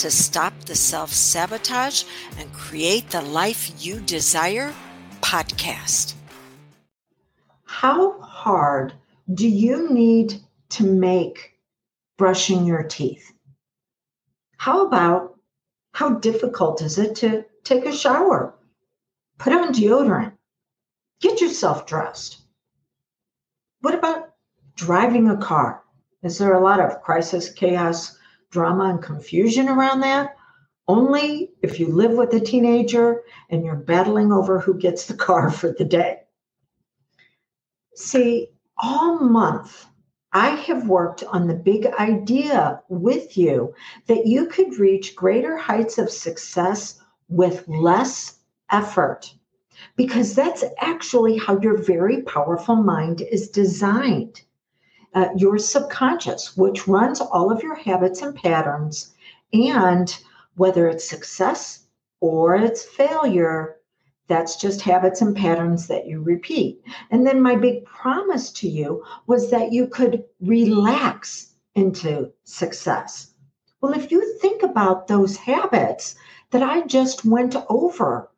to Stop the Self Sabotage and Create the Life You Desire podcast. How hard do you need to make brushing your teeth? How about how difficult is it to take a shower, put on deodorant, get yourself dressed? What about driving a car? Is there a lot of crisis, chaos, drama and confusion around that. Only if you live with a teenager and you're battling over who gets the car for the day. See, all month, I have worked on the big idea with you that you could reach greater heights of success with less effort. Because that's actually how your very powerful mind is designed uh, your subconscious, which runs all of your habits and patterns. And whether it's success or it's failure, that's just habits and patterns that you repeat. And then my big promise to you was that you could relax into success. Well, if you think about those habits that I just went over,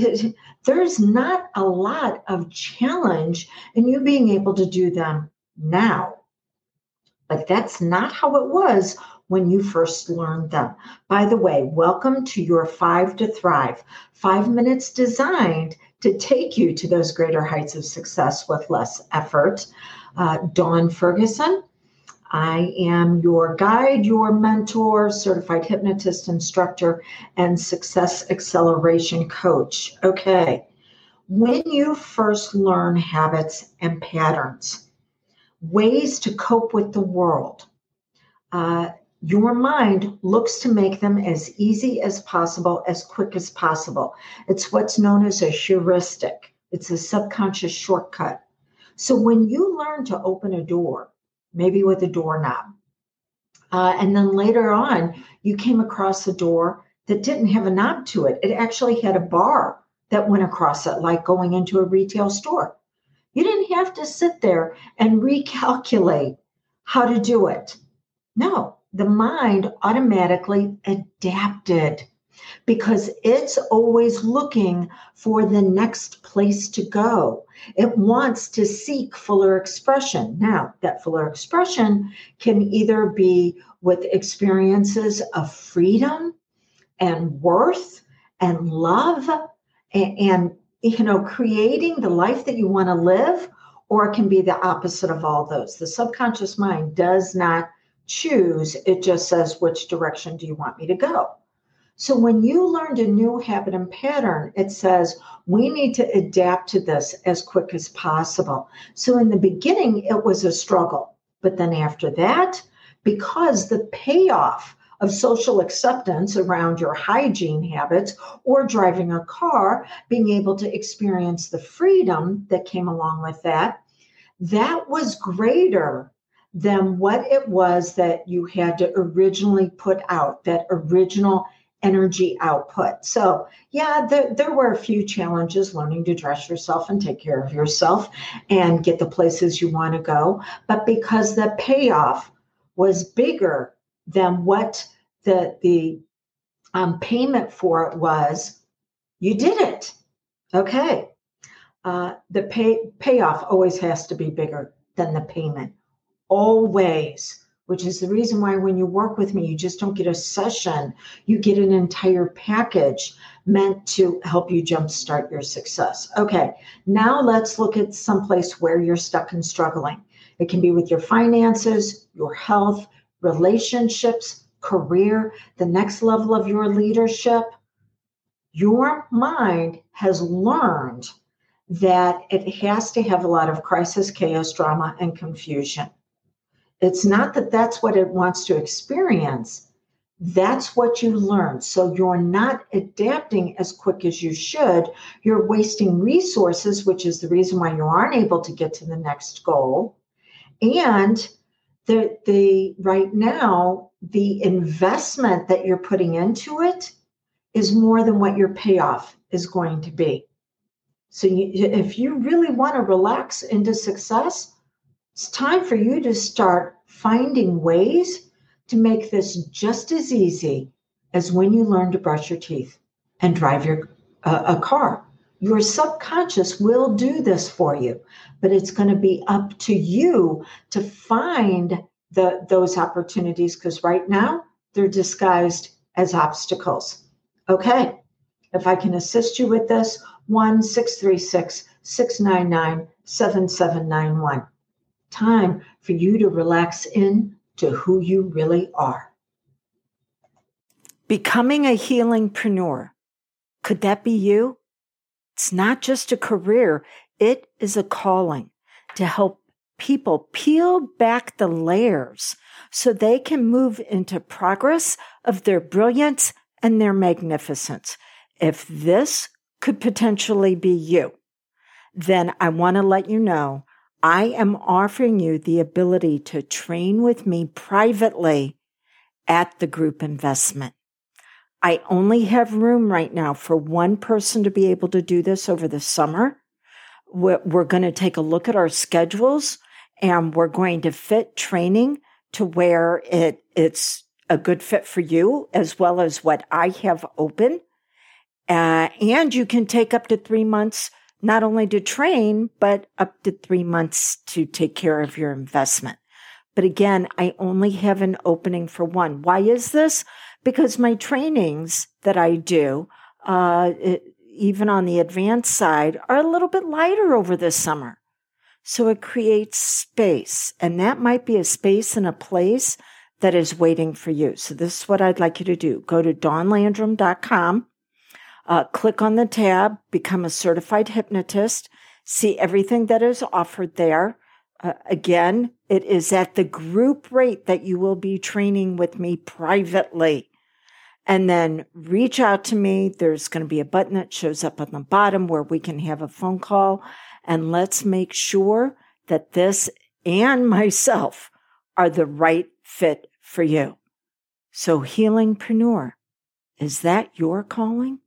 there's not a lot of challenge in you being able to do them now. But that's not how it was when you first learned them. By the way, welcome to your Five to Thrive, five minutes designed to take you to those greater heights of success with less effort. Uh, Dawn Ferguson. I am your guide, your mentor, certified hypnotist instructor, and success acceleration coach. Okay. When you first learn habits and patterns, ways to cope with the world. Uh, your mind looks to make them as easy as possible, as quick as possible. It's what's known as a heuristic, it's a subconscious shortcut. So when you learn to open a door, maybe with a doorknob, uh, and then later on, you came across a door that didn't have a knob to it. It actually had a bar that went across it, like going into a retail store. Have to sit there and recalculate how to do it. No, the mind automatically adapted because it's always looking for the next place to go. It wants to seek fuller expression. Now, that fuller expression can either be with experiences of freedom and worth and love and, you know, creating the life that you want to live, or it can be the opposite of all those. The subconscious mind does not choose, it just says, which direction do you want me to go? So when you learned a new habit and pattern, it says, we need to adapt to this as quick as possible. So in the beginning, it was a struggle. But then after that, because the payoff of social acceptance around your hygiene habits or driving a car, being able to experience the freedom that came along with that, that was greater than what it was that you had to originally put out, that original energy output. So, yeah, there, there were a few challenges learning to dress yourself and take care of yourself and get the places you want to go. But because the payoff was bigger than what the the um, payment for it was you did it okay uh, the pay payoff always has to be bigger than the payment. Always which is the reason why when you work with me you just don't get a session. You get an entire package meant to help you jumpstart your success. Okay now let's look at someplace where you're stuck and struggling. It can be with your finances your health relationships, career, the next level of your leadership, your mind has learned that it has to have a lot of crisis, chaos, drama, and confusion. It's not that that's what it wants to experience. That's what you learn. So you're not adapting as quick as you should. You're wasting resources, which is the reason why you aren't able to get to the next goal. And the, the right now, the investment that you're putting into it is more than what your payoff is going to be. So you, if you really want to relax into success, it's time for you to start finding ways to make this just as easy as when you learn to brush your teeth and drive your uh, a car. Your subconscious will do this for you, but it's going to be up to you to find the those opportunities because right now they're disguised as obstacles. Okay. If I can assist you with this, 1 636 699 7791. Time for you to relax in to who you really are. Becoming a healingpreneur. Could that be you? It's not just a career, it is a calling to help people peel back the layers so they can move into progress of their brilliance and their magnificence. If this could potentially be you, then I want to let you know I am offering you the ability to train with me privately at the group investment. I only have room right now for one person to be able to do this over the summer. We're, going to take a look at our schedules and we're going to fit training to where it, it's a good fit for you as well as what I have open. Uh, and you can take up to three months not only to train, but up to three months to take care of your investment. But again, I only have an opening for one. Why is this? Because my trainings that I do, uh, it, even on the advanced side, are a little bit lighter over this summer. So it creates space, and that might be a space and a place that is waiting for you. So this is what I'd like you to do. Go to dawnlandrum.com uh, click on the tab, become a certified hypnotist, see everything that is offered there. Uh, again, it is at the group rate that you will be training with me privately. And then reach out to me. There's going to be a button that shows up on the bottom where we can have a phone call. And let's make sure that this and myself are the right fit for you. So, healingpreneur, is that your calling?